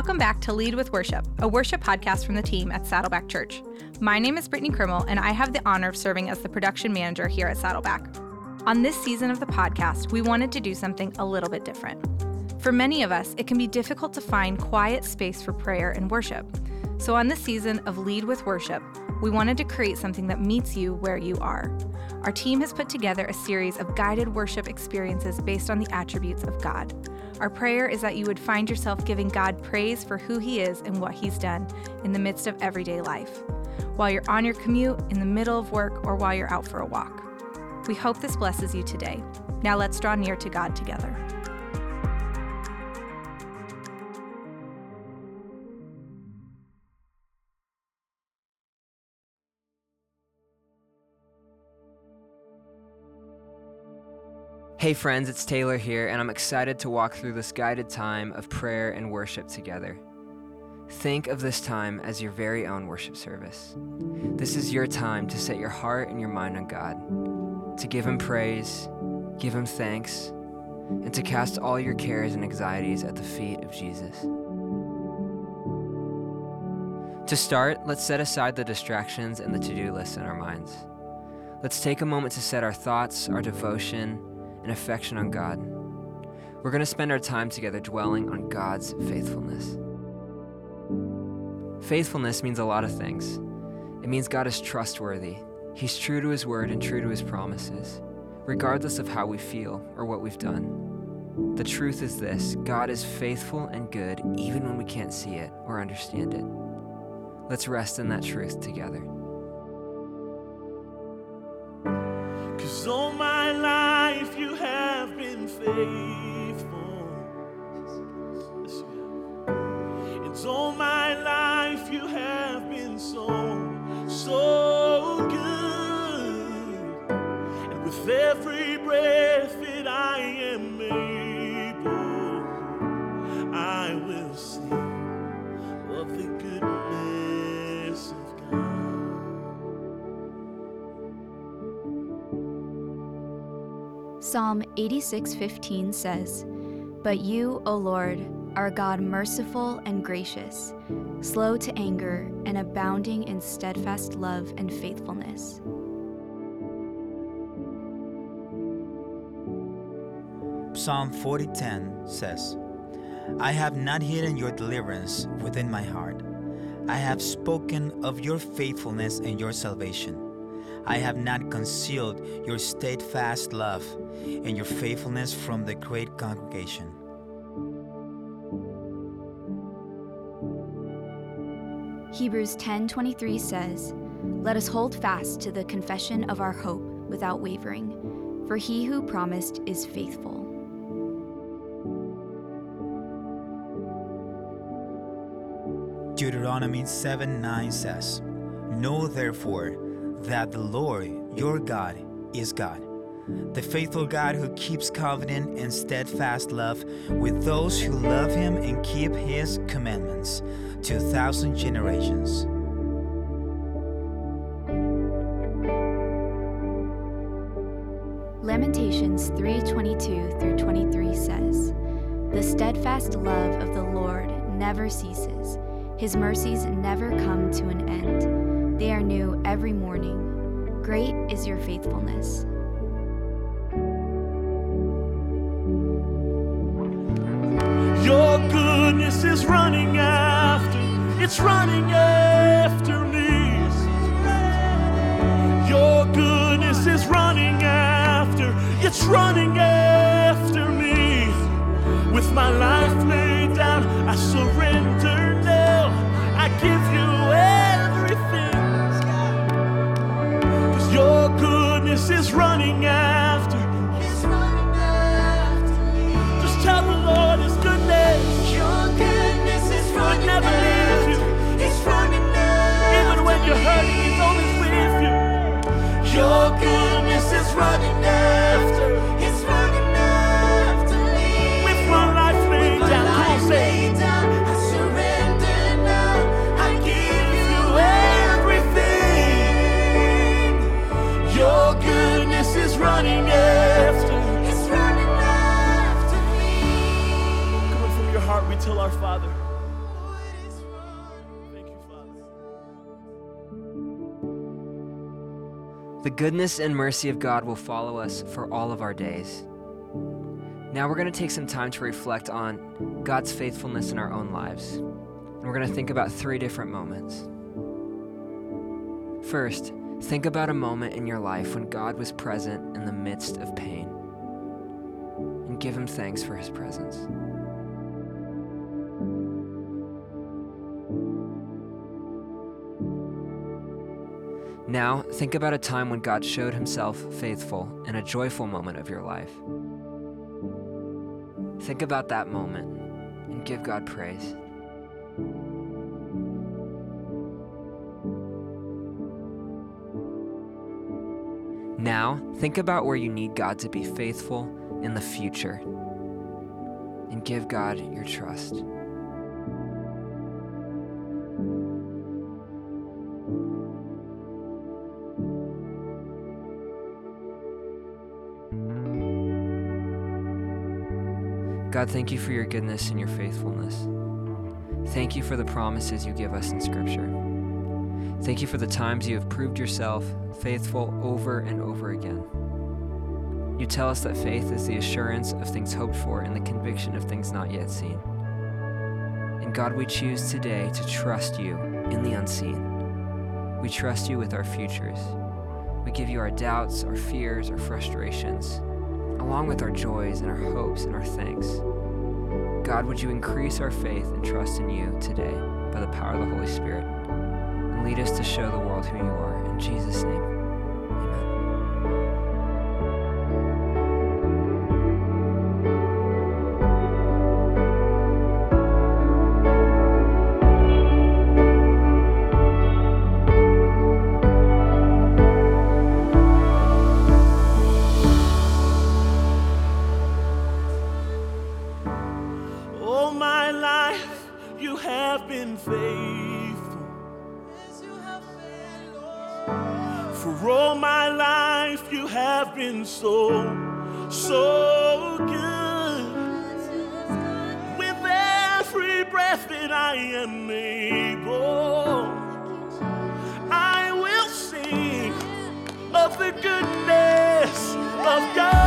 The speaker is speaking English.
Welcome back to Lead with Worship, a worship podcast from the team at Saddleback Church. My name is Brittany Krimmel, and I have the honor of serving as the production manager here at Saddleback. On this season of the podcast, we wanted to do something a little bit different. For many of us, it can be difficult to find quiet space for prayer and worship. So, on this season of Lead with Worship, we wanted to create something that meets you where you are. Our team has put together a series of guided worship experiences based on the attributes of God. Our prayer is that you would find yourself giving God praise for who He is and what He's done in the midst of everyday life, while you're on your commute, in the middle of work, or while you're out for a walk. We hope this blesses you today. Now let's draw near to God together. Hey, friends, it's Taylor here, and I'm excited to walk through this guided time of prayer and worship together. Think of this time as your very own worship service. This is your time to set your heart and your mind on God, to give Him praise, give Him thanks, and to cast all your cares and anxieties at the feet of Jesus. To start, let's set aside the distractions and the to do list in our minds. Let's take a moment to set our thoughts, our devotion, and affection on God. We're going to spend our time together dwelling on God's faithfulness. Faithfulness means a lot of things. It means God is trustworthy, He's true to His word and true to His promises, regardless of how we feel or what we've done. The truth is this God is faithful and good even when we can't see it or understand it. Let's rest in that truth together. Faithful. All my life you have Psalm 86:15 says, "But you, O Lord, are God merciful and gracious, slow to anger and abounding in steadfast love and faithfulness." Psalm 40:10 says, I have not hidden your deliverance within my heart. I have spoken of your faithfulness and your salvation. I have not concealed your steadfast love and your faithfulness from the great congregation. Hebrews 10:23 says, "Let us hold fast to the confession of our hope without wavering, for he who promised is faithful." Deuteronomy 7 9 says, Know therefore that the Lord your God is God, the faithful God who keeps covenant and steadfast love with those who love him and keep his commandments to a thousand generations. Lamentations 3:22 through 23 says, "The steadfast love of the Lord never ceases. His mercies never come to an end. They are new every morning. Great is your faithfulness." Your goodness is running after, it's running after me. Your goodness is running after, it's running after me. With my life laid down, I surrender running after, it's running after me. Just tell the Lord his goodness. Your goodness is running never leaves you. after, it's running after Even when you're hurting, he's always with you. Your goodness is running Father. Thank you, Father. The goodness and mercy of God will follow us for all of our days. Now we're going to take some time to reflect on God's faithfulness in our own lives. And we're going to think about three different moments. First, think about a moment in your life when God was present in the midst of pain and give him thanks for his presence. Now, think about a time when God showed Himself faithful in a joyful moment of your life. Think about that moment and give God praise. Now, think about where you need God to be faithful in the future and give God your trust. God, thank you for your goodness and your faithfulness. Thank you for the promises you give us in Scripture. Thank you for the times you have proved yourself faithful over and over again. You tell us that faith is the assurance of things hoped for and the conviction of things not yet seen. And God, we choose today to trust you in the unseen. We trust you with our futures. We give you our doubts, our fears, our frustrations, along with our joys and our hopes and our thanks. God, would you increase our faith and trust in you today by the power of the Holy Spirit and lead us to show the world who you are. In Jesus' name, amen. For all my life you have been so, so good. With every breath that I am able, I will sing of the goodness of God.